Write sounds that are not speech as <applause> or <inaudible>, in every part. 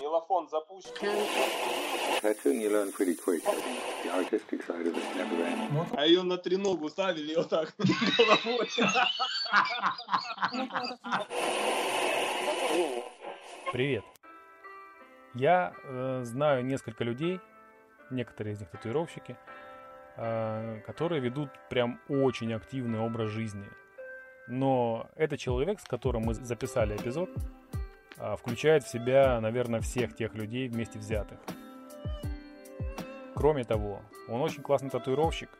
Мелофон запущен. That's thing you learn pretty quick. The artistic side of it never ends. А ее на треногу ставили и вот так головой. Привет. Я э, знаю несколько людей, некоторые из них татуировщики, э, которые ведут прям очень активный образ жизни. Но этот человек, с которым мы записали эпизод, включает в себя, наверное, всех тех людей вместе взятых. Кроме того, он очень классный татуировщик,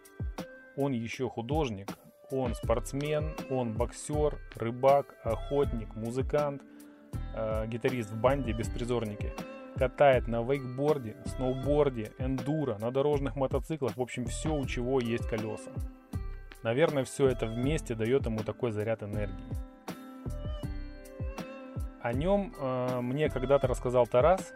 он еще художник, он спортсмен, он боксер, рыбак, охотник, музыкант, э, гитарист в банде «Беспризорники». Катает на вейкборде, сноуборде, эндуро, на дорожных мотоциклах, в общем, все, у чего есть колеса. Наверное, все это вместе дает ему такой заряд энергии. О нем э, мне когда-то рассказал Тарас.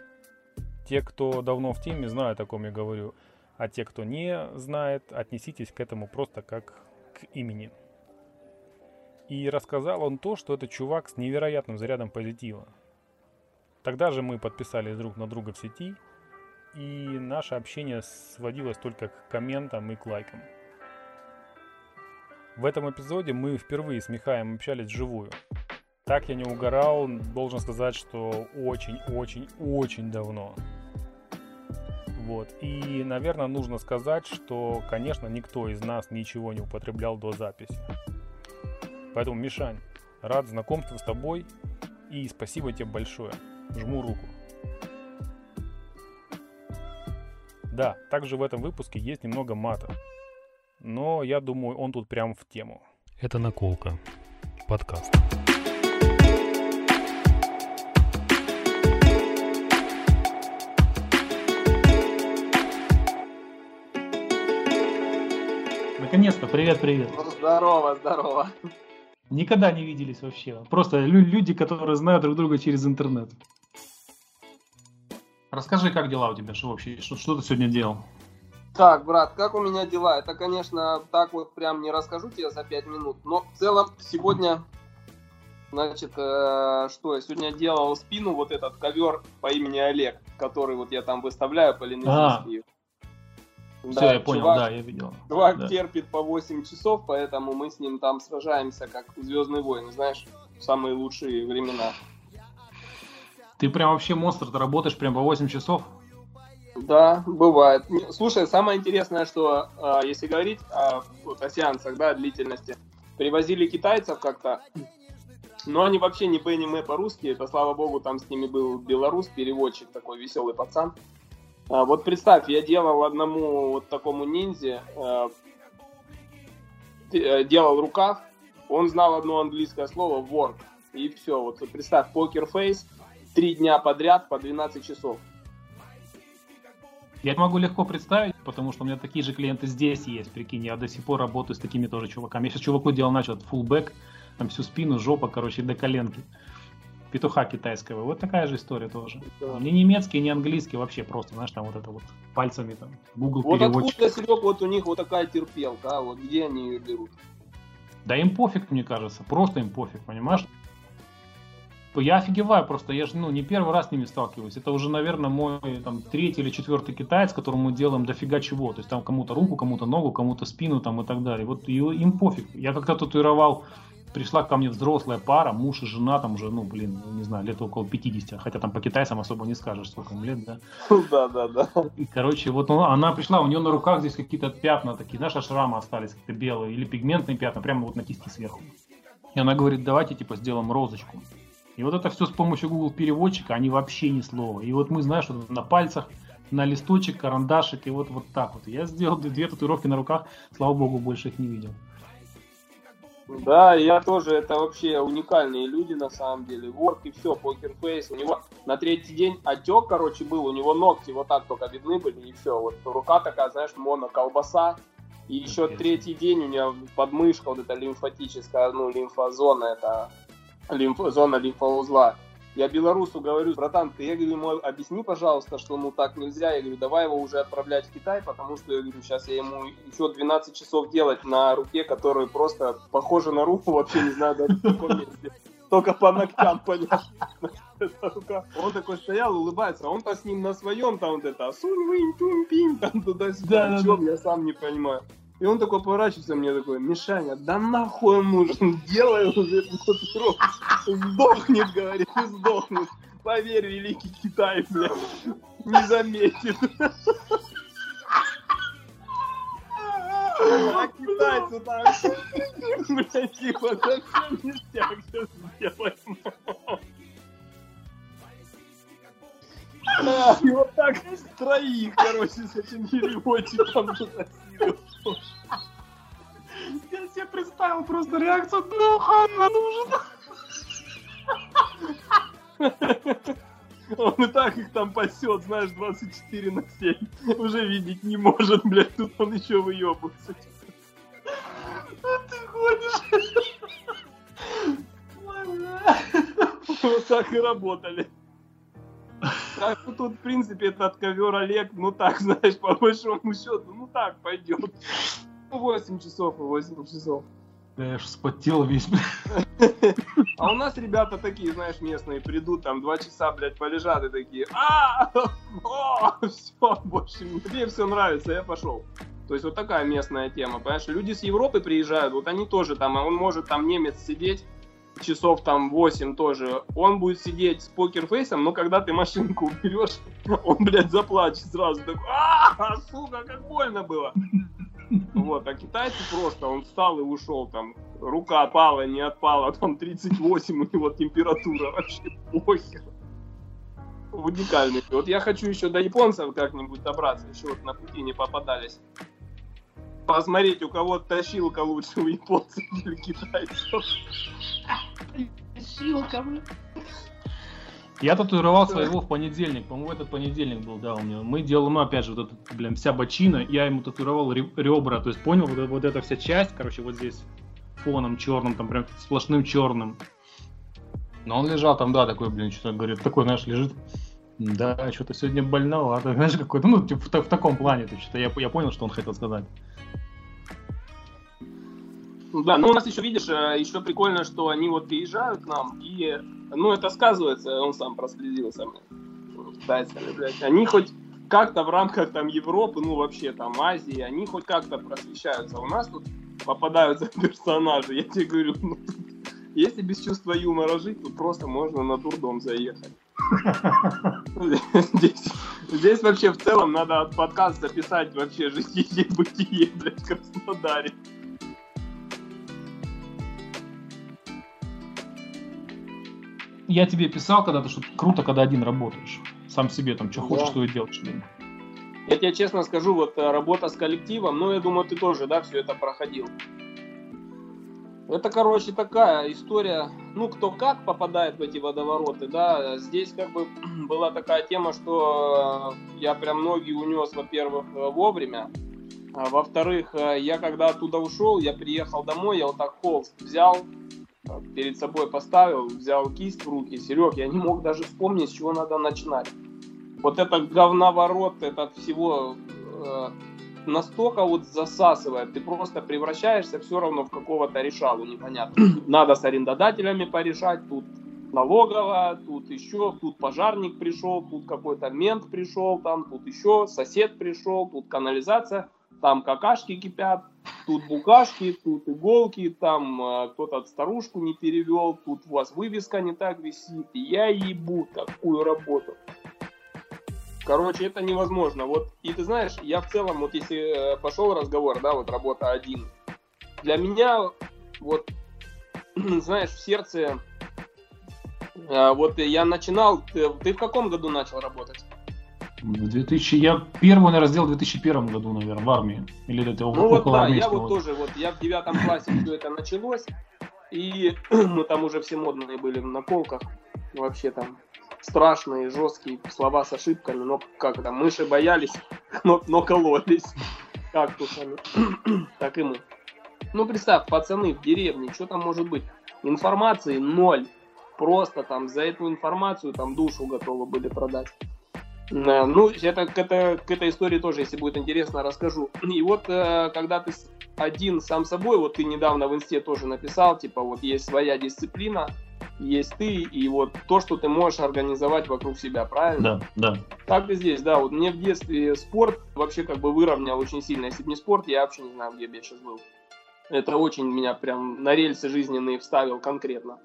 Те, кто давно в теме, знают, о ком я говорю. А те, кто не знает, отнеситесь к этому просто как к имени. И рассказал он то, что это чувак с невероятным зарядом позитива. Тогда же мы подписались друг на друга в сети, и наше общение сводилось только к комментам и к лайкам. В этом эпизоде мы впервые с Михаем общались вживую. Так я не угорал, должен сказать, что очень-очень-очень давно. Вот. И, наверное, нужно сказать, что, конечно, никто из нас ничего не употреблял до записи. Поэтому, Мишань, рад знакомству с тобой и спасибо тебе большое. Жму руку. Да, также в этом выпуске есть немного мата. Но я думаю, он тут прям в тему. Это наколка. Подкаст. Наконец-то, привет-привет. Здорово, здорово. Никогда не виделись вообще. Просто лю- люди, которые знают друг друга через интернет. Расскажи, как дела у тебя, что вообще, что, что ты сегодня делал? Так, брат, как у меня дела? Это, конечно, так вот прям не расскажу тебе за 5 минут, но в целом сегодня, значит, э, что я сегодня делал спину, вот этот ковер по имени Олег, который вот я там выставляю по Ленинсовски. Все, я понял, чувак, да, я видел. Чувак Да. терпит по 8 часов, поэтому мы с ним там сражаемся, как Звездные войны, знаешь, в самые лучшие времена. Ты прям вообще монстр, ты работаешь прям по 8 часов? Да, бывает. Слушай, самое интересное, что а, если говорить о, вот, о сеансах, да, длительности, привозили китайцев как-то, но они вообще не Бенни Мэ по-русски, это, слава богу, там с ними был белорус, переводчик, такой веселый пацан. А, вот представь, я делал одному вот такому ниндзе, т- э, делал рукав, он знал одно английское слово work, и все, вот представь, покер-фейс, три дня подряд по 12 часов. Я могу легко представить, потому что у меня такие же клиенты здесь есть, прикинь, я до сих пор работаю с такими тоже чуваками. Я сейчас чуваку делал, начал фулбэк, там всю спину, жопа, короче, до коленки. Петуха китайского. Вот такая же история тоже. Да. Не немецкий, не английский, вообще просто, знаешь, там вот это вот пальцами там, Google Вот переводчик. откуда, Серег, вот у них вот такая терпелка, а вот где они ее берут? Да им пофиг, мне кажется, просто им пофиг, понимаешь? Я офигеваю просто, я же ну, не первый раз с ними сталкиваюсь. Это уже, наверное, мой там, третий или четвертый китаец, которому мы делаем дофига чего. То есть там кому-то руку, кому-то ногу, кому-то спину там, и так далее. Вот и им пофиг. Я как-то татуировал, пришла ко мне взрослая пара, муж и жена, там уже, ну, блин, не знаю, лет около 50. Хотя там по китайцам особо не скажешь, сколько им лет, да. Да, да, да. И, короче, вот ну, она пришла, у нее на руках здесь какие-то пятна такие, знаешь, аж шрамы остались, какие-то белые, или пигментные пятна, прямо вот на кисти сверху. И она говорит, давайте, типа, сделаем розочку. И вот это все с помощью Google переводчика, они вообще ни слова. И вот мы, знаешь, вот на пальцах, на листочек, карандашик, и вот, вот так вот. Я сделал две татуировки на руках, слава богу, больше их не видел. Да, я тоже, это вообще уникальные люди на самом деле. Ворк и все, покерфейс. У него на третий день отек, короче, был, у него ногти вот так только видны были, и все. Вот рука такая, знаешь, моно колбаса. И еще Капец. третий день у меня подмышка, вот эта лимфатическая, ну, лимфозона, это лимф- зона лимфоузла. Я белорусу говорю, братан, ты, я говорю, ему объясни, пожалуйста, что ну так нельзя. Я говорю, давай его уже отправлять в Китай, потому что, я говорю, сейчас я ему еще 12 часов делать на руке, которая просто похожа на руку, вообще не знаю даже в каком месте. Только по ногтям, рука. Он такой стоял, улыбается, а он-то с ним на своем там вот это, сунь, вынь, тюнь, пинь, там туда-сюда, Да, да, я сам не понимаю. И он такой поворачивается мне такой, Мишаня, да нахуй он нужен, делай уже эту татуировку. Сдохнет, говорит, и сдохнет. Поверь, великий Китай, блядь, не заметит. А китайцы там, блядь, типа, совсем ништяк сейчас. А, И вот так троих, короче, с этим переводчиком. Я себе представил просто реакцию, нахуй нужен. Он и так их там пасет, знаешь, 24 на 7. Уже видеть не может, блядь, тут он еще выебывается. Ты ходишь. Вот так и работали. Так что тут, в принципе, этот ковер Олег, ну так, <laughs> знаешь, по большому счету, ну так, пойдет. 8 часов и 8 часов. Да я ж вспотел весь. А у нас ребята такие, знаешь, местные, придут там два часа, блядь, полежат и такие, а, о, все, больше мне все нравится, я пошел. То есть вот такая местная тема, понимаешь? Люди с Европы приезжают, вот они тоже там, а он может там немец сидеть часов там 8 тоже, он будет сидеть с покерфейсом, но когда ты машинку уберешь, <laughs> он, блядь, заплачет сразу, такой, а, сука, как больно было. Вот, а китайцы просто, он встал и ушел, там, рука опала, не отпала, <laughs> там 38 у него температура, вообще похер. Уникальный. Вот я хочу еще до японцев как-нибудь добраться, еще вот на пути не попадались. Посмотреть, у кого тащилка лучше, у японцев или китайцев. Силка, Я татуировал своего в понедельник, по-моему, этот понедельник был, да, у меня. Мы делали, ну, опять же, вот этот, блин, вся бочина, я ему татуировал ре- ребра, то есть, понял, вот, вот эта вся часть, короче, вот здесь фоном черным, там прям сплошным черным. Но он лежал там, да, такой, блин, что-то, говорит, такой, знаешь, лежит, да, что-то сегодня больновато, <laughs> знаешь, какой-то, ну, типа, в, в таком плане, то что я, я понял, что он хотел сказать. Да, ну у нас еще, видишь, э, еще прикольно, что они вот приезжают к нам, и, ну, это сказывается, он сам проследился, китайцами, блядь. Они хоть как-то в рамках там Европы, ну, вообще там Азии, они хоть как-то просвещаются. У нас тут попадаются <laughs> персонажи, я тебе говорю, ну, если без чувства юмора жить, то просто можно на дурдом заехать. Здесь, здесь вообще в целом надо подкаст записать вообще житие-бытие, блядь, в Краснодаре. Я тебе писал когда-то, что круто, когда один работаешь. Сам себе там, что Да. хочешь, что и делаешь. блин. Я тебе честно скажу, вот э, работа с коллективом, ну, я думаю, ты тоже, да, все это проходил. Это, короче, такая история, ну, кто как попадает в эти водовороты, да, здесь как бы <clears throat> была такая тема, что э, я прям ноги унес, во-первых, э, вовремя, а во-вторых, э, я когда оттуда ушел, я приехал домой, я вот так холст взял, перед собой поставил, взял кисть в руки, Серег, я не мог даже вспомнить, с чего надо начинать. Вот этот говноворот, этот всего э, настолько вот засасывает, ты просто превращаешься все равно в какого-то решалу непонятно. <clears throat> Надо с арендодателями порешать, тут налоговая, тут еще, тут пожарник пришел, тут какой-то мент пришел, там, тут еще сосед пришел, тут канализация, там какашки кипят, тут букашки, тут иголки, там э, кто-то старушку не перевел, тут у вас вывеска не так висит, и я ебу такую работу. Короче, это невозможно. Вот, и ты знаешь, я в целом, вот если э, пошел разговор, да, вот работа один, для меня, вот, <clears throat> знаешь, в сердце, э, вот я начинал, ты, ты в каком году начал работать? В 2000, я первый, наверное, сделал в 2001 году, наверное, в армии. Или это Ну вот около да, я вот тоже, вот я в девятом классе все это началось, и <clears throat> мы там уже все модные были в наколках, вообще там страшные, жесткие слова с ошибками, но как там, мыши боялись, <laughs> но, но кололись кактусами, <clears throat> так и мы. Ну представь, пацаны в деревне, что там может быть? Информации ноль, просто там за эту информацию там душу готовы были продать. Ну, это, к, это, к этой истории тоже, если будет интересно, расскажу. И вот, э, когда ты один сам собой, вот ты недавно в инсте тоже написал, типа, вот есть своя дисциплина, есть ты и вот то, что ты можешь организовать вокруг себя, правильно? Да, да. Так и здесь, да. Вот мне в детстве спорт вообще как бы выровнял очень сильно. Если бы не спорт, я вообще не знаю, где бы я сейчас был. Это очень меня прям на рельсы жизненные вставил конкретно.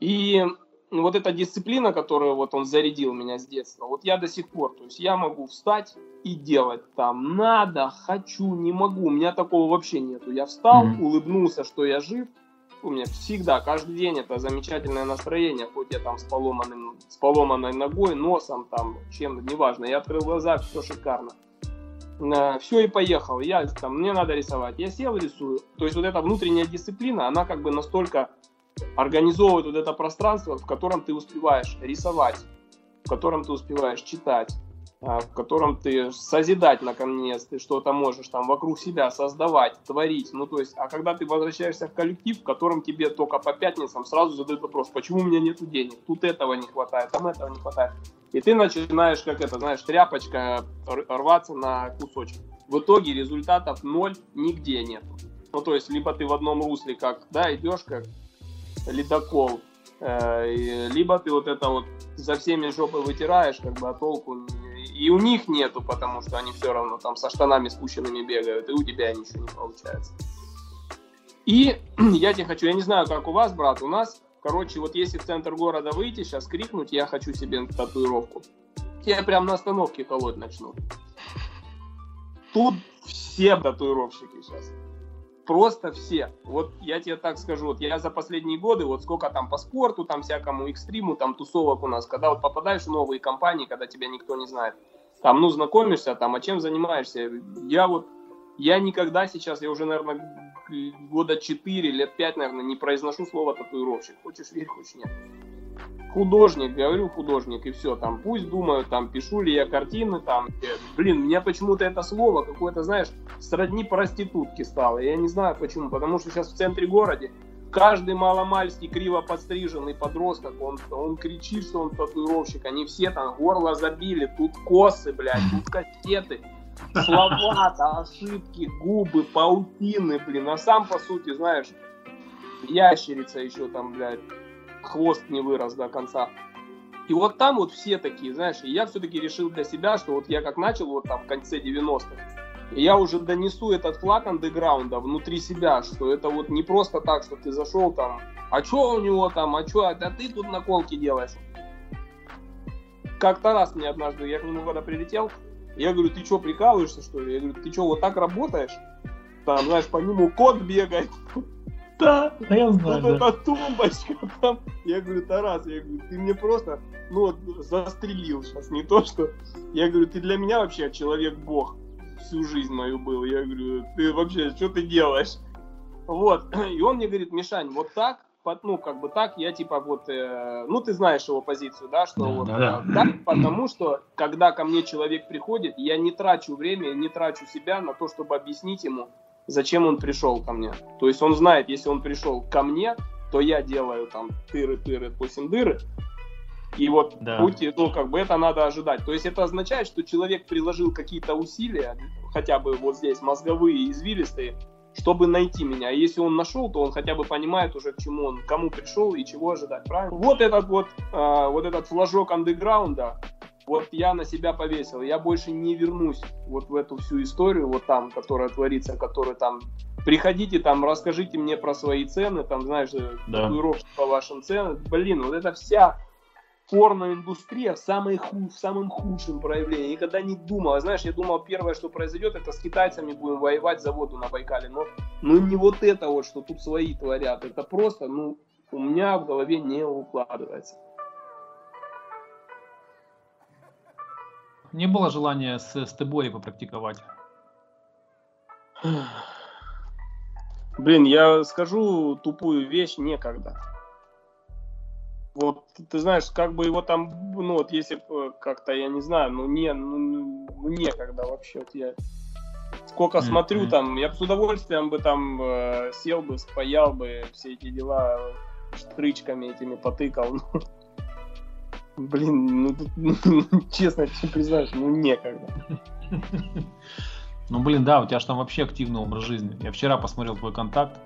И вот эта дисциплина, которую вот он зарядил меня с детства, вот я до сих пор, то есть я могу встать и делать там надо, хочу, не могу, у меня такого вообще нету. Я встал, mm-hmm. улыбнулся, что я жив, у меня всегда, каждый день это замечательное настроение, хоть я там с, поломанным, с поломанной ногой, носом, там, чем-то, неважно, я открыл глаза, все шикарно. Все и поехал, я там, мне надо рисовать, я сел рисую. То есть вот эта внутренняя дисциплина, она как бы настолько организовывает вот это пространство, в котором ты успеваешь рисовать, в котором ты успеваешь читать, в котором ты созидать наконец, ты что-то можешь там вокруг себя создавать, творить. Ну, то есть, а когда ты возвращаешься в коллектив, в котором тебе только по пятницам сразу задают вопрос, почему у меня нет денег, тут этого не хватает, там этого не хватает. И ты начинаешь, как это, знаешь, тряпочка рваться на кусочек. В итоге результатов ноль нигде нет. Ну, то есть, либо ты в одном русле, как, да, идешь как ледокол, э, либо ты вот это вот за всеми жопы вытираешь, как бы, а толку и у них нету, потому что они все равно там со штанами спущенными бегают, и у тебя ничего не получается. И <clears throat> я тебе хочу, я не знаю, как у вас, брат, у нас, короче, вот если в центр города выйти, сейчас крикнуть, я хочу себе татуировку, я прям на остановке колоть начну. Тут все татуировщики сейчас просто все. Вот я тебе так скажу, вот я за последние годы, вот сколько там по спорту, там всякому экстриму, там тусовок у нас, когда вот попадаешь в новые компании, когда тебя никто не знает, там, ну, знакомишься, там, а чем занимаешься? Я вот, я никогда сейчас, я уже, наверное, года 4, лет 5, наверное, не произношу слово татуировщик. Хочешь верь, хочешь нет художник, говорю художник, и все, там, пусть думают, там, пишу ли я картины, там, блин, меня почему-то это слово какое-то, знаешь, сродни проститутки стало, я не знаю почему, потому что сейчас в центре города каждый маломальский криво подстриженный подросток, он, он кричит, что он татуировщик, они все там горло забили, тут косы, блядь, тут кассеты, слова, ошибки, губы, паутины, блин, а сам, по сути, знаешь, ящерица еще там, блядь, хвост не вырос до конца. И вот там вот все такие, знаешь, и я все-таки решил для себя, что вот я как начал вот там в конце 90-х, я уже донесу этот флаг андеграунда внутри себя, что это вот не просто так, что ты зашел там, а что у него там, а что, да ты тут наколки делаешь. Как-то раз мне однажды, я к нему когда прилетел, я говорю, ты что, прикалываешься, что ли? Я говорю, ты что, вот так работаешь? Там, знаешь, по нему кот бегает, да, да я знаю. Вот да. эта тумбочка там. Я говорю, Тарас, я говорю, ты мне просто, ну вот, застрелил сейчас. Не то, что... Я говорю, ты для меня вообще человек-бог всю жизнь мою был. Я говорю, ты вообще, что ты делаешь? Вот. И он мне говорит, Мишань, вот так, ну, как бы так, я типа вот, э, ну, ты знаешь его позицию, да, что да, вот да, да. так, потому что, когда ко мне человек приходит, я не трачу время, не трачу себя на то, чтобы объяснить ему, зачем он пришел ко мне. То есть он знает, если он пришел ко мне, то я делаю там тыры-тыры, дыры. И вот да. будьте, ну, как бы это надо ожидать. То есть это означает, что человек приложил какие-то усилия, хотя бы вот здесь мозговые, извилистые, чтобы найти меня. И если он нашел, то он хотя бы понимает уже, к чему он, кому пришел и чего ожидать, правильно? Вот этот вот, э, вот этот флажок андеграунда, вот я на себя повесил, я больше не вернусь вот в эту всю историю, вот там, которая творится, которая там, приходите там, расскажите мне про свои цены, там, знаешь, э, да. татуировки по вашим ценам, блин, вот это вся порноиндустрия в, самой ху- в самом худшем проявлении. Никогда не думал. Знаешь, я думал, первое, что произойдет, это с китайцами будем воевать за воду на Байкале. Но ну, не вот это вот, что тут свои творят. Это просто, ну, у меня в голове не укладывается. Не было желания с, с Тебори попрактиковать? Блин, я скажу тупую вещь, некогда. Вот, ты знаешь, как бы его там, ну вот если как-то, я не знаю, ну не, ну, ну некогда вообще. Вот я сколько mm-hmm. смотрю там, я бы с удовольствием бы там э, сел бы, спаял бы все эти дела штрычками этими потыкал. Блин, ну, <laughs> ну честно тебе признаюсь, ну некогда. Ну блин, да, у тебя же там вообще активный образ жизни. Я вчера посмотрел твой контакт.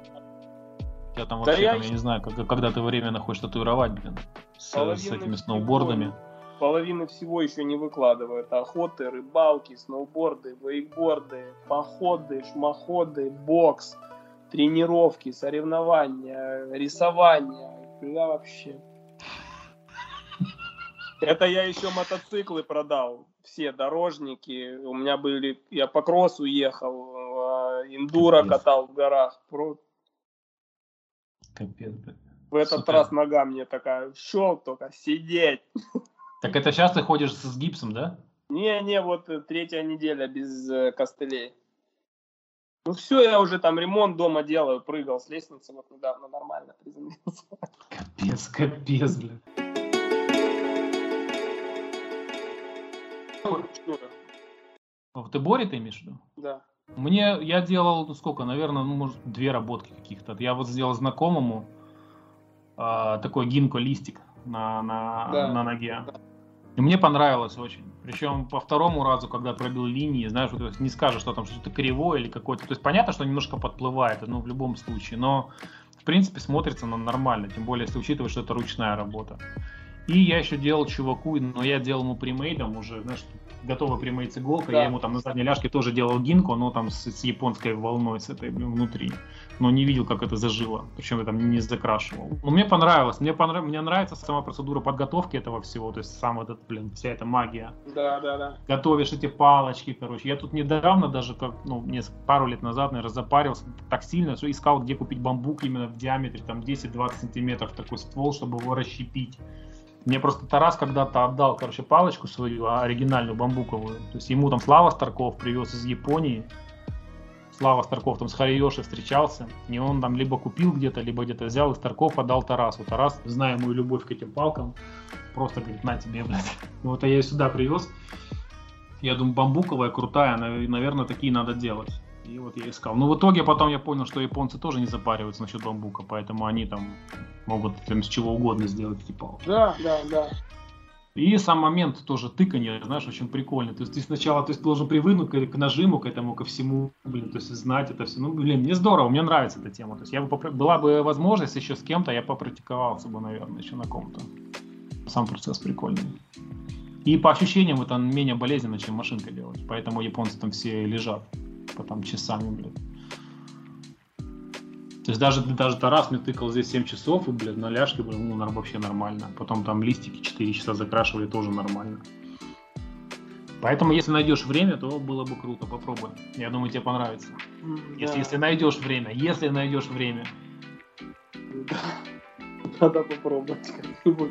тебя там вообще, да там, я... не знаю, как, когда ты временно хочешь татуировать, блин, с, с этими сноубордами. Половины всего еще не выкладывают. Охоты, рыбалки, сноуборды, вейкборды, походы, шмоходы, бокс, тренировки, соревнования, рисование. Да вообще. Это я еще мотоциклы продал. Все дорожники. У меня были... Я по кроссу ехал, а, индура катал в горах. Капец, блядь. В этот Супер. раз нога мне такая, щелк только, сидеть. Так это сейчас ты ходишь с гипсом, да? Не-не, вот э, третья неделя без э, костылей. Ну все, я уже там ремонт дома делаю, прыгал с лестницы вот недавно нормально приземлился. Капец, капец, блядь. В Теборе ты имеешь в виду? Да. Мне, я делал, ну сколько, наверное, ну, может, две работки каких-то. Я вот сделал знакомому а, такой гинко-листик на, на, да. на ноге. И мне понравилось очень. Причем по второму разу, когда пробил линии, знаешь, вот, не скажешь, что там что-то кривое или какое-то. То есть понятно, что немножко подплывает, ну, в любом случае. Но, в принципе, смотрится на нормально. Тем более, если учитывать, что это ручная работа. И я еще делал чуваку, но я делал ему примейдом уже, знаешь, готовый примейд с иголкой. Да. Я ему там на задней ляжке тоже делал гинку, но там с, с японской волной, с этой блин, внутри. Но не видел, как это зажило. Причем я там не закрашивал. Но мне понравилось. Мне, понрав... мне нравится сама процедура подготовки этого всего. То есть сам этот, блин, вся эта магия. Да, да, да. Готовишь эти палочки, короче. Я тут недавно даже, как, ну, несколько, пару лет назад, наверное, запарился так сильно, что искал, где купить бамбук именно в диаметре там 10-20 сантиметров такой ствол, чтобы его расщепить. Мне просто Тарас когда-то отдал, короче, палочку свою, а, оригинальную, бамбуковую. То есть ему там Слава Старков привез из Японии. Слава Старков там с Хариоши встречался. И он там либо купил где-то, либо где-то взял, и Старков отдал Тарасу. Тарас, зная мою любовь к этим палкам, просто говорит, на тебе, блядь. <laughs> Вот я ее сюда привез. Я думаю, бамбуковая, крутая, наверное, такие надо делать. И вот я искал. Но в итоге потом я понял, что японцы тоже не запариваются насчет бамбука, поэтому они там могут там, с чего угодно сделать эти палки. Да, да, да. И сам момент тоже тыкания, знаешь, очень прикольный. То есть ты сначала то есть, должен привыкнуть к, к нажиму, к этому, ко всему, блин, то есть знать это все. Ну, блин, мне здорово, мне нравится эта тема. То есть я бы попр... была бы возможность еще с кем-то, я попрактиковался бы, наверное, еще на ком-то. Сам процесс прикольный. И по ощущениям это менее болезненно, чем машинкой делать. Поэтому японцы там все лежат по там часами, блядь. То есть даже, даже Тарас мне тыкал здесь 7 часов, и, блядь, на ляжке, блядь, ну, вообще нормально. Потом там листики 4 часа закрашивали, тоже нормально. Поэтому, если найдешь время, то было бы круто, попробуй. Я думаю, тебе понравится. Да. Если, если найдешь время, если найдешь время. Да. Надо попробовать как-нибудь.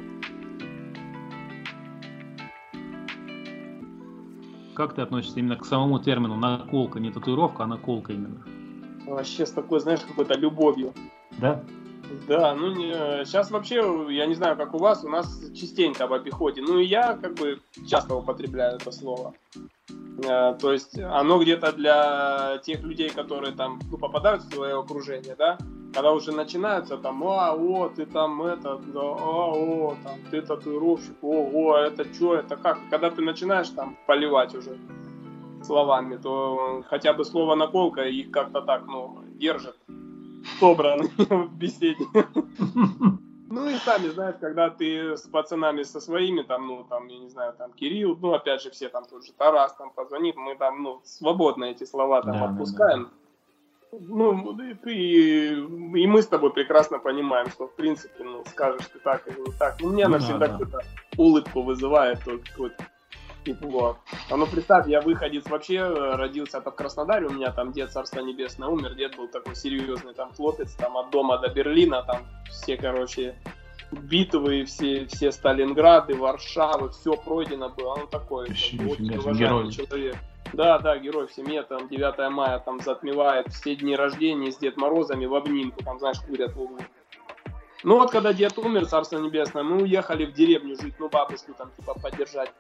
Как ты относишься именно к самому термину наколка, не татуировка, а наколка именно? Вообще с такой, знаешь, какой-то любовью. Да? Да, ну не, сейчас вообще, я не знаю, как у вас, у нас частенько об обиходе. Ну и я как бы часто употребляю это слово. Э, то есть оно где-то для тех людей, которые там ну, попадают в свое окружение, да, когда уже начинаются там, а, о, ты там это, да, а, о, там, ты татуировщик, о, о, это что, это как? Когда ты начинаешь там поливать уже словами, то хотя бы слово наколка их как-то так, ну, держит собраны <laughs> в беседе. <laughs> Ну и сами, знаешь, когда ты с пацанами со своими, там, ну, там, я не знаю, там, Кирилл, ну, опять же, все там тут же, Тарас там позвонит, мы там, ну, свободно эти слова там да, отпускаем. Да, да. Ну, и ты, и мы с тобой прекрасно понимаем, что, в принципе, ну, скажешь ты так или не так. Ну, мне ну, она всегда да. какую-то улыбку вызывает, только какой-то тепло. А ну представь, я выходец вообще э, родился-то в Краснодаре, у меня там дед, царство небесное, умер, дед был такой серьезный там хлопец, там от дома до Берлина, там все, короче, битвы, все, все Сталинграды, Варшавы, все пройдено было, он такой, там, очень уважаемый человек. Да, да, герой в семье, там 9 мая там затмевает все дни рождения с Дед Морозами в обнимку, там, знаешь, курят в углу. Ну вот, когда дед умер, Царство Небесное, мы уехали в деревню жить, ну, бабушку там, типа, поддержать.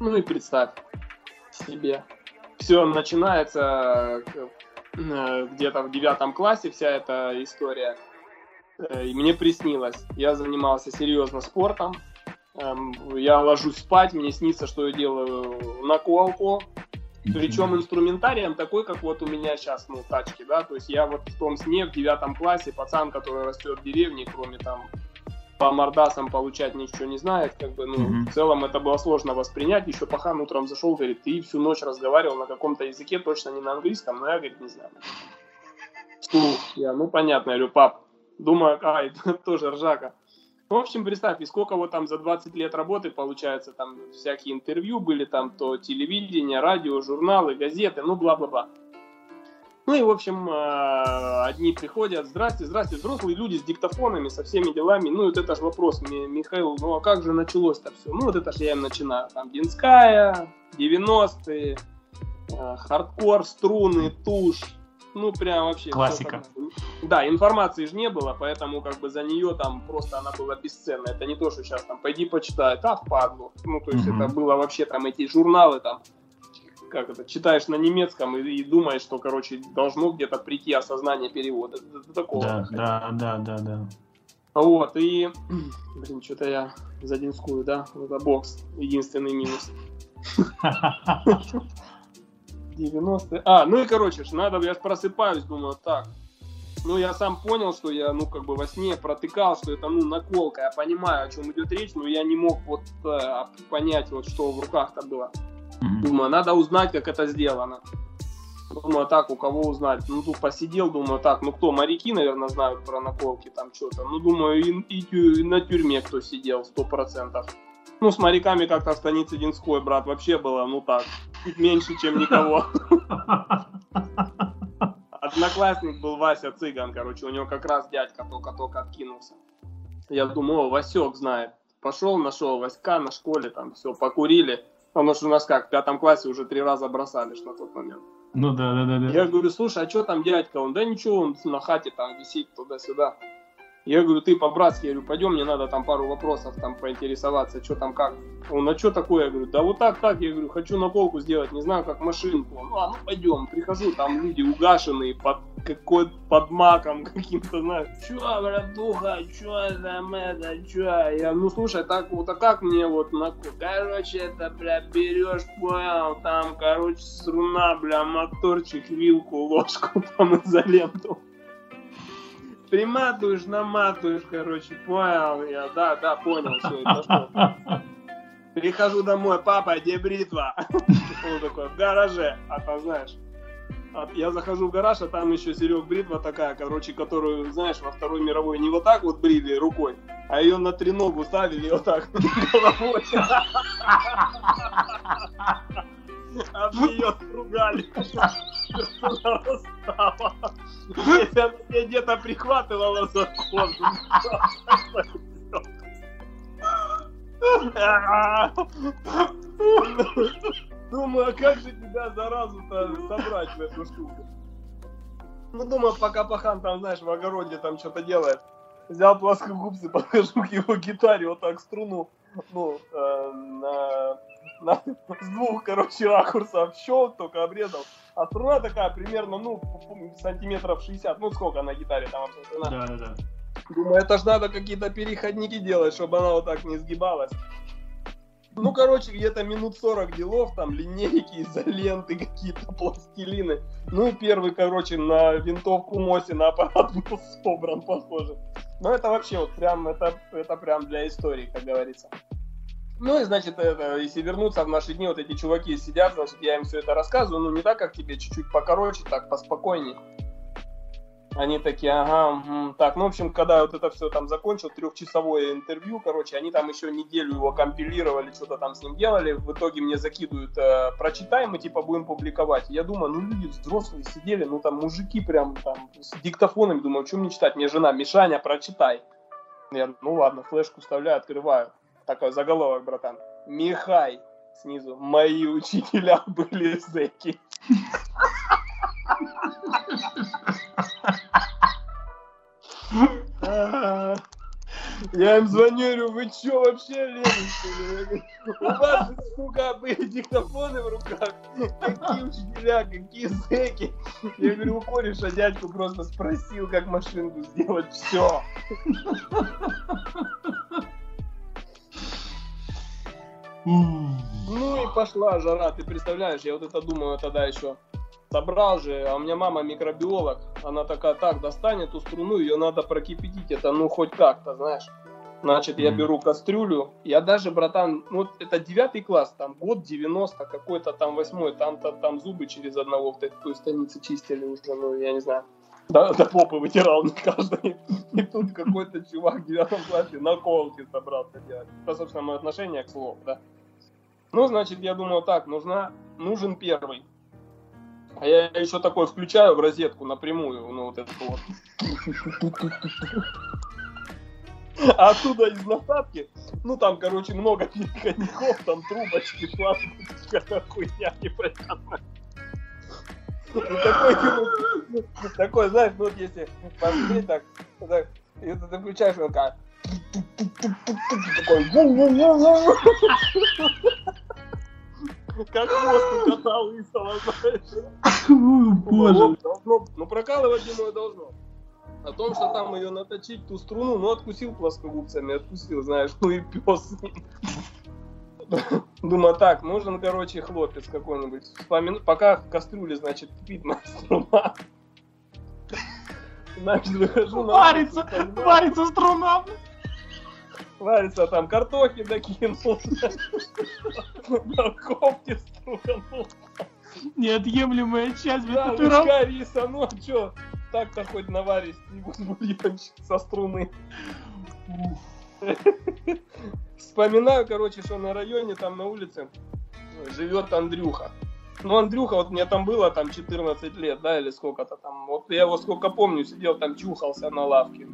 Ну и представь себе. Все начинается э, где-то в девятом классе, вся эта история. Э, и мне приснилось. Я занимался серьезно спортом. Эм, я ложусь спать, мне снится, что я делаю наколку. Причем инструментарием такой, как вот у меня сейчас, ну, тачки, да, то есть я вот в том сне в девятом классе, пацан, который растет в деревне, кроме там по мордасам получать ничего не знает, как бы, ну, mm-hmm. в целом это было сложно воспринять. Еще пахан утром зашел, говорит, ты всю ночь разговаривал на каком-то языке, точно не на английском, но я, говорит, не знаю. Слух. Я, ну, понятно, я говорю, пап, думаю, а, это <laughs> тоже ржака. В общем, представь, и сколько вот там за 20 лет работы, получается, там всякие интервью были, там то телевидение, радио, журналы, газеты, ну, бла-бла-бла. Ну и, в общем, э, одни приходят, здрасте, здрасте, взрослые люди с диктофонами, со всеми делами. Ну, вот это же вопрос, Михаил, ну а как же началось-то все? Ну, вот это же я им начинаю. Там Динская, 90-е, э, хардкор, струны, тушь, ну, прям вообще... Классика. Да, информации же не было, поэтому как бы за нее там просто она была бесценна. Это не то, что сейчас там пойди почитай, а впадло. Ну, то есть mm-hmm. это было вообще там эти журналы там, как это, читаешь на немецком и, и думаешь, что, короче, должно где-то прийти осознание перевода. До такого. Да, да, да, да, да. Вот, и, <clears throat> блин, что-то я за Динскую, да, это бокс, единственный минус. <laughs> 90 А, ну и короче, надо, я просыпаюсь, думаю, так. Ну, я сам понял, что я, ну, как бы во сне протыкал, что это, ну, наколка. Я понимаю, о чем идет речь, но я не мог вот э, понять, вот что в руках-то было. Mm-hmm. Думаю, надо узнать, как это сделано. Думаю, так, у кого узнать? Ну, тут посидел, думаю, так, ну кто, моряки, наверное, знают про наколки, там что-то. Ну, думаю, и, и, и на тюрьме кто сидел, сто процентов. Ну, с моряками как-то в станице Динской, брат, вообще было, ну так, меньше, чем никого. <laughs> Одноклассник был Вася Цыган, короче, у него как раз дядька только-только откинулся. Я думаю, о, Васек знает. Пошел, нашел Васька на школе, там все, покурили. Потому что у нас как, в пятом классе уже три раза бросали на тот момент. Ну да, да, да, да. Я говорю, слушай, а что там дядька? Он, да ничего, он на хате там висит туда-сюда. Я говорю, ты по-братски, я говорю, пойдем, мне надо там пару вопросов там поинтересоваться, что там как. Он, а что такое? Я говорю, да вот так, так, я говорю, хочу на полку сделать, не знаю, как машинку. Ну, а ну пойдем, прихожу, там люди угашенные, под какой под маком <laughs> каким-то, знаешь. Чё, братуха, чё там это, чё? Я, ну слушай, так вот, а как мне вот на... Короче, это, бля, берешь, понял, там, короче, струна, бля, моторчик, вилку, ложку, <laughs> там, изоленту приматываешь, наматываешь, короче, понял я, да, да, понял, все, это что. Прихожу домой, папа, где бритва? Он такой, в гараже, а там, знаешь, я захожу в гараж, а там еще Серег бритва такая, короче, которую, знаешь, во Второй мировой не вот так вот брили рукой, а ее на треногу ставили вот так головой. Об нее ругали. Если она меня где-то прихватывала за кожу. Думаю, а как же тебя заразу-то собрать в эту штуку? Ну, думаю, пока пахан там, знаешь, в огороде там что-то делает. Взял плоскогубцы, <laughs> подхожу к его гитаре, вот так струну, ну, э, на на, с двух, короче, ракурсов щел, только обрезал. А струна такая примерно, ну, сантиметров 60. Ну, сколько на гитаре там вообще Да, да, да. Думаю, это ж надо какие-то переходники делать, чтобы она вот так не сгибалась. Ну, короче, где-то минут 40 делов, там линейки, изоленты, какие-то пластилины. Ну и первый, короче, на винтовку Моси на аппарат был собран, похоже. Но это вообще вот прям, это, это прям для истории, как говорится. Ну и, значит, это, если вернуться в наши дни, вот эти чуваки сидят, значит, я им все это рассказываю, ну не так, как тебе, чуть-чуть покороче, так, поспокойней. Они такие, ага, так, ну, в общем, когда вот это все там закончил, трехчасовое интервью, короче, они там еще неделю его компилировали, что-то там с ним делали, в итоге мне закидывают, э, прочитаем и типа будем публиковать. Я думаю, ну, люди взрослые сидели, ну, там, мужики прям там с диктофонами, думаю, что мне читать? Мне жена, Мишаня, прочитай. Я, ну, ладно, флешку вставляю, открываю такой заголовок, братан. Михай снизу. Мои учителя <laughs> были зэки. <laughs> Я им звоню, говорю, вы чё вообще лезете? У вас, сука, были диктофоны в руках. Какие учителя, какие зэки. Я говорю, у кореша дядьку просто спросил, как машинку сделать. Все. Ну и пошла жара, ты представляешь, я вот это думаю тогда еще собрал же, а у меня мама микробиолог, она такая, так, достань эту струну, ее надо прокипятить, это ну хоть как-то, знаешь. Значит, я беру кастрюлю, я даже, братан, ну это девятый класс, там год 90, какой-то там восьмой, там-то там зубы через одного в той станице чистили уже, ну я не знаю. До, до попы вытирал не каждый. И тут какой-то чувак в девятом классе наколки собрался делать. Это, собственно, мое отношение к слову, да. Ну, значит, я думал, так, нужна, нужен первый. А я еще такой включаю в розетку напрямую, ну вот это вот. А оттуда из насадки, ну там, короче, много коньяков, там трубочки, пластик, какая хуйня непонятная. Ну, такой, ну, такой, знаешь, ну, вот если посмотреть так, так и ты включаешь, он как такой как хвост у кота лысого, знаешь. Боже. Ну, прокалывать, думаю, должно. О том, что там ее наточить, ту струну, ну, откусил плоскогубцами, откусил, знаешь, ну и пес. Думаю, так, нужен, короче, хлопец какой-нибудь. Вспомин... Пока в кастрюле, значит, кипит моя струна. Значит, выхожу на... Варится, варится струна. Варится там картохи докинул. Морковки струганул. Неотъемлемая часть Да, лучка риса, ну а чё, так-то хоть наварить бульончик со струны. Вспоминаю, короче, что на районе, там на улице живет Андрюха. Ну, Андрюха, вот мне там было там 14 лет, да, или сколько-то там. Вот я его сколько помню, сидел там, чухался на лавке.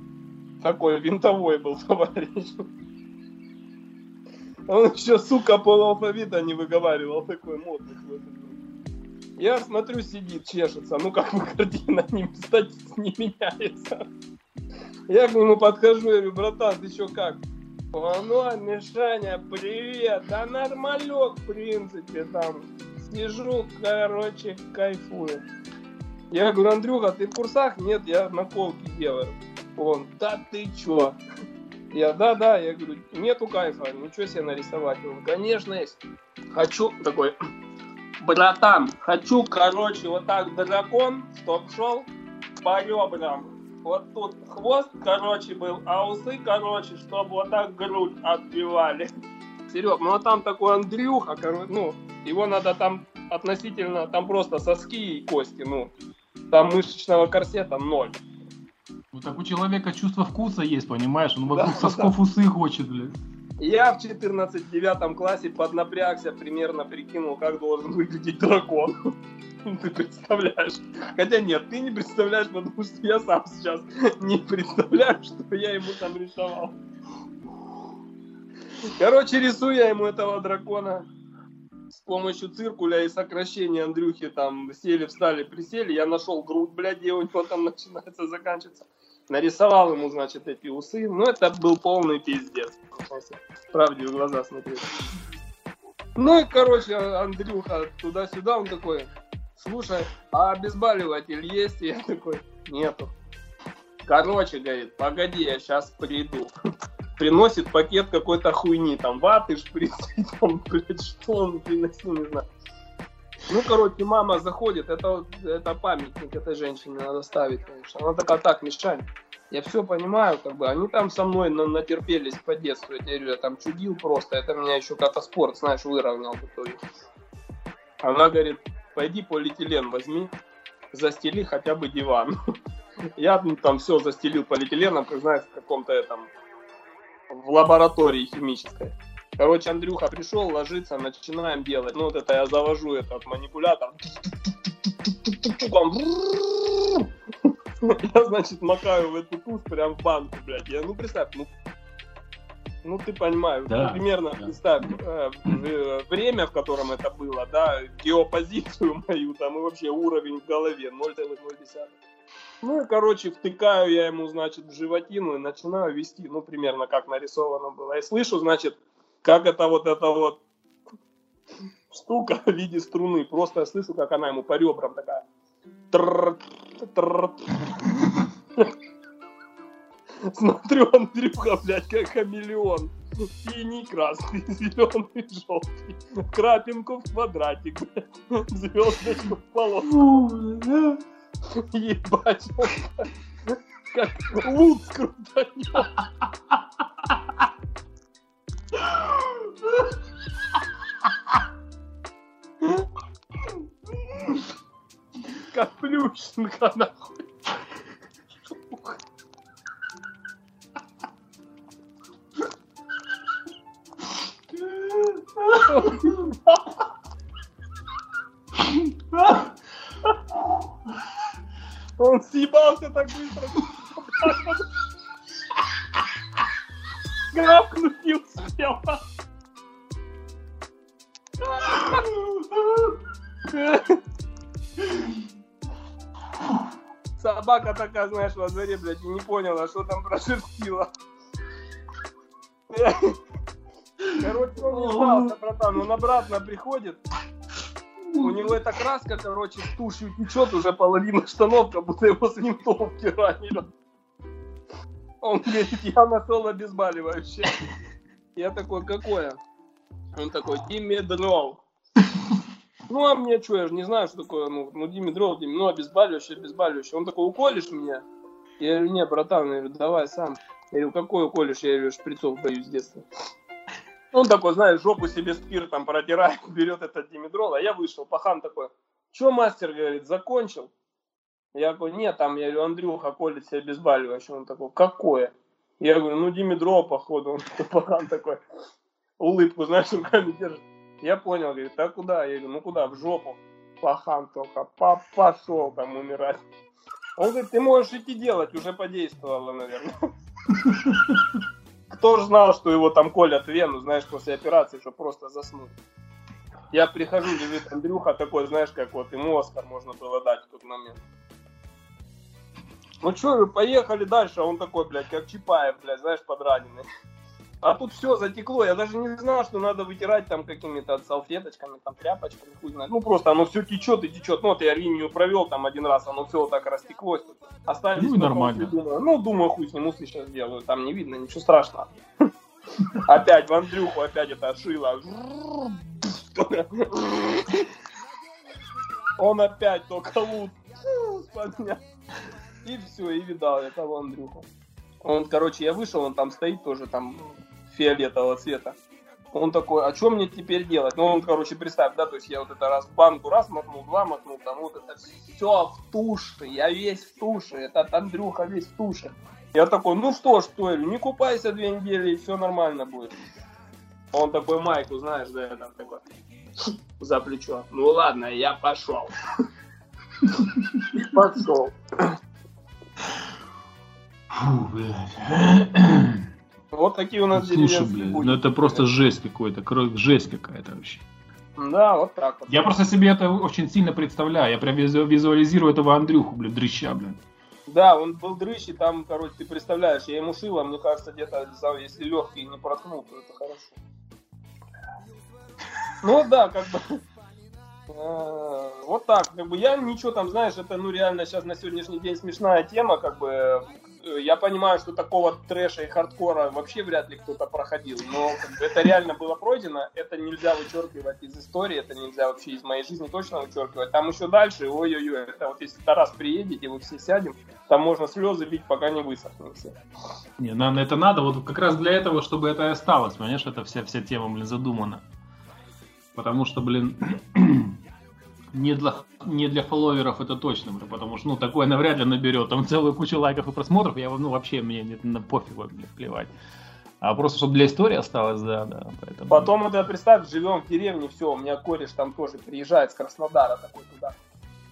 Такой винтовой был <laughs> товарищ. Он еще, сука, полуалфавита не выговаривал, такой модный Я смотрю, сидит, чешется. Ну, как бы картина <laughs> не, не меняется. Я к нему подхожу, я говорю, братан, ты что как? Оно, Мишаня, привет. Да нормалек, в принципе, там. Сижу, короче, кайфую. Я говорю, Андрюха, ты в курсах? Нет, я наколки делаю. Он, да ты чё? Я, да, да, я говорю, нету кайфа, ничего себе нарисовать. Он, конечно, есть. Хочу, такой, <clears throat> братан, хочу, короче, вот так дракон, чтоб шел по ребрам вот тут хвост, короче, был, а усы, короче, чтобы вот так грудь отбивали. <laughs> Серег, ну а там такой Андрюха, короче, ну, его надо там относительно, там просто соски и кости, ну, там мышечного корсета ноль. Ну так у человека чувство вкуса есть, понимаешь? Он вокруг да, сосков да. усы хочет, блядь. Я в 14-9 классе поднапрягся, примерно прикинул, как должен выглядеть дракон. <laughs> Ты представляешь? Хотя нет, ты не представляешь, потому что я сам сейчас не представляю, что я ему там рисовал. Короче, рисую я ему этого дракона с помощью циркуля и сокращения Андрюхи там сели, встали, присели. Я нашел грудь, блядь, где у него там <laughs> начинается, заканчивается. Нарисовал ему, значит, эти усы. Ну, это был полный пиздец. Правде в глаза смотреть. Ну и, короче, Андрюха туда-сюда, он такой, слушай, а обезболиватель есть? И я такой, нету. Короче, говорит, погоди, я сейчас приду. <laughs> Приносит пакет какой-то хуйни, там ваты, шприцы, <laughs> там, блядь, что он приносил, не знаю. Ну, короче, мама заходит, это, это памятник этой женщине надо ставить, конечно. Она такая, так, Мишань, я все понимаю, как бы, они там со мной на, натерпелись по детству, я говорю, я там чудил просто, это меня еще как-то спорт, знаешь, выровнял в итоге. Она говорит, пойди полиэтилен возьми, застели хотя бы диван. <laughs> Я ну, там все застелил полиэтиленом, как знаешь, в каком-то этом, в лаборатории химической. Короче, Андрюха пришел, ложится, начинаем делать. Ну, вот это я завожу этот манипулятор. <laughs> Я, значит, макаю в эту тушь прям в банку, блядь. Я, ну, представь, ну, ну, ты понимаешь, да, ну, примерно, да. представь, э, э, время, в котором это было, да, геопозицию <laughs> мою, там, и вообще уровень в голове 0,0. Ну и, короче, втыкаю я ему, значит, в животину и начинаю вести, ну, примерно как нарисовано было. И слышу, значит, как это вот это вот штука в виде струны. Просто я слышу, как она ему по ребрам такая. Смотрю, Андрюха, блядь, как хамелеон. Синий, красный, зеленый, желтый. Крапинку в квадратик, блядь. Звездочку в полоску. Ебать, как, лут крутанет. Как Плющенко, нахуй. Он съебался так быстро. Грабнуть такая, знаешь, во дворе, блядь, и не поняла, что там прошерстила. Короче, он не сдался, братан, он обратно приходит. У него эта краска, короче, с тушью течет уже половина штанов, как будто его с винтовки ранили. Он говорит, я нашел обезболивающее. Я такой, какое? Он такой, димедрол. Ну, а мне что, я же не знаю, что такое, ну, ну димедрол, дим, ну, обезболивающее, обезболивающее. Он такой, уколешь меня? Я говорю, не, братан, я говорю, давай сам. Я говорю, какой уколешь? Я говорю, шприцов боюсь с детства. Он такой, знаешь, жопу себе спиртом протирает, <laughs> берет этот димедрол, а я вышел, пахан такой, что мастер, говорит, закончил? Я говорю, нет, там, я говорю, Андрюха колет себе обезболивающее. Он такой, какое? Я говорю, ну, димедрол, походу. <laughs> Он пахан такой, улыбку, знаешь, руками держит. Я понял, говорит, а куда? Я говорю, ну куда, в жопу. Пахан только, пошел там умирать. Он говорит, ты можешь идти делать, уже подействовало, наверное. Кто же знал, что его там колят вену, знаешь, после операции, что просто заснуть. Я прихожу, лежит Андрюха такой, знаешь, как вот ему Оскар можно было дать в тот момент. Ну что, поехали дальше, а он такой, блядь, как Чапаев, блядь, знаешь, подраненный. А тут все затекло, я даже не знал, что надо вытирать там какими-то салфеточками, там тряпочками, хуй знает. Ну просто оно все течет и течет. Ну вот я линию провел там один раз, оно все вот так растеклось. Остались ну, нормально. Думаю, ну думаю, хуй с ним усы сейчас сделаю, там не видно, ничего страшного. <laughs> Опять в Андрюху, опять это шило. <laughs> Он опять только лут. И все, и видал я того Андрюху. Он, короче, я вышел, он там стоит тоже там фиолетового цвета. Он такой, а что мне теперь делать? Ну, он, короче, представь, да, то есть я вот это раз банку раз мотнул, два мотнул, там вот это все в туше, я весь в туше, этот Андрюха весь в туше. Я такой, ну что ж, что, не купайся две недели, и все нормально будет. Он такой майку, знаешь, да, я там такой, <laughs> за плечо. Ну ладно, я пошел. Пошел. Фу, блядь. Вот такие у нас Слушай, блядь, ну это просто жесть какой-то, жесть какая-то вообще. Да, вот так вот. Я просто себе это очень сильно представляю. Я прям визуализирую этого Андрюху, блядь, дрыща, блядь. Да, он был дрыщ, и там, короче, ты представляешь, я ему шил, а мне кажется, где-то, если легкий не проткнул, то это хорошо. Ну да, как бы. Э, вот так, как бы я ничего там, знаешь, это ну реально сейчас на сегодняшний день смешная тема, как бы я понимаю, что такого трэша и хардкора вообще вряд ли кто-то проходил, но как бы, это реально было пройдено, это нельзя вычеркивать из истории, это нельзя вообще из моей жизни точно вычеркивать. Там еще дальше, ой-ой-ой, это вот если Тарас приедете, вы все сядем, там можно слезы бить, пока не высохнут все. Не, нам это надо, вот как раз для этого, чтобы это и осталось, понимаешь, это вся, вся тема, блин, задумана. Потому что, блин, <clears throat> не для, не для фолловеров это точно, потому что, ну, такое навряд ли наберет там целую кучу лайков и просмотров, я, ну, вообще, мне не, на пофигу, блин, плевать. А просто, чтобы для истории осталось, да, да. Поэтому... Потом, это представь, живем в деревне, все, у меня кореш там тоже приезжает с Краснодара такой туда.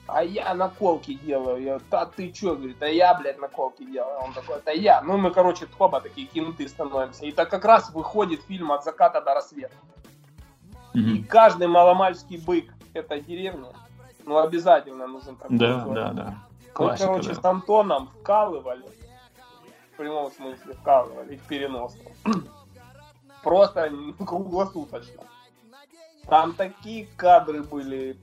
А я наколки делаю. Я, да ты чё, говорит, а я, блядь, наколки делаю. Он такой, это я. Ну, мы, короче, хоба такие кинуты становимся. И так как раз выходит фильм «От заката до рассвета». Mm-hmm. И каждый маломальский бык этой деревни, ну, обязательно нужен такой Да, человек. да, да. Классика, Мы, короче, да. с Антоном вкалывали, в прямом смысле вкалывали, в переносном. <clears throat> Просто круглосуточно. Там такие кадры были.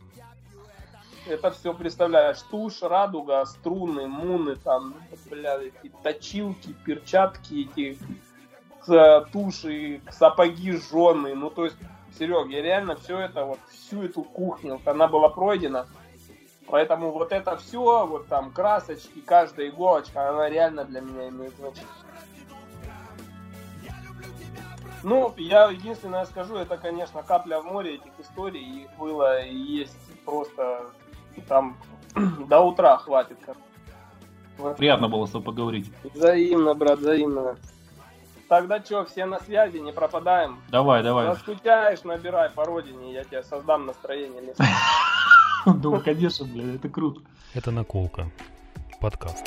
это все представляешь. Тушь, радуга, струны, муны, там, бля, эти точилки, перчатки, эти туши, сапоги жженые. Ну, то есть, Серег, я реально все это, вот всю эту кухню, вот она была пройдена. Поэтому вот это все, вот там красочки, каждая иголочка, она реально для меня имеет значение. Ну, я единственное скажу, это, конечно, капля в море этих историй. Их было и есть просто там <clears throat> до утра хватит. Приятно было с тобой поговорить. Взаимно, брат, взаимно. Тогда что, все на связи, не пропадаем? Давай, давай. Заскучаешь, набирай по родине, я тебе создам настроение. Ну, <laughs> конечно, блядь, это круто. Это наколка. Подкаст.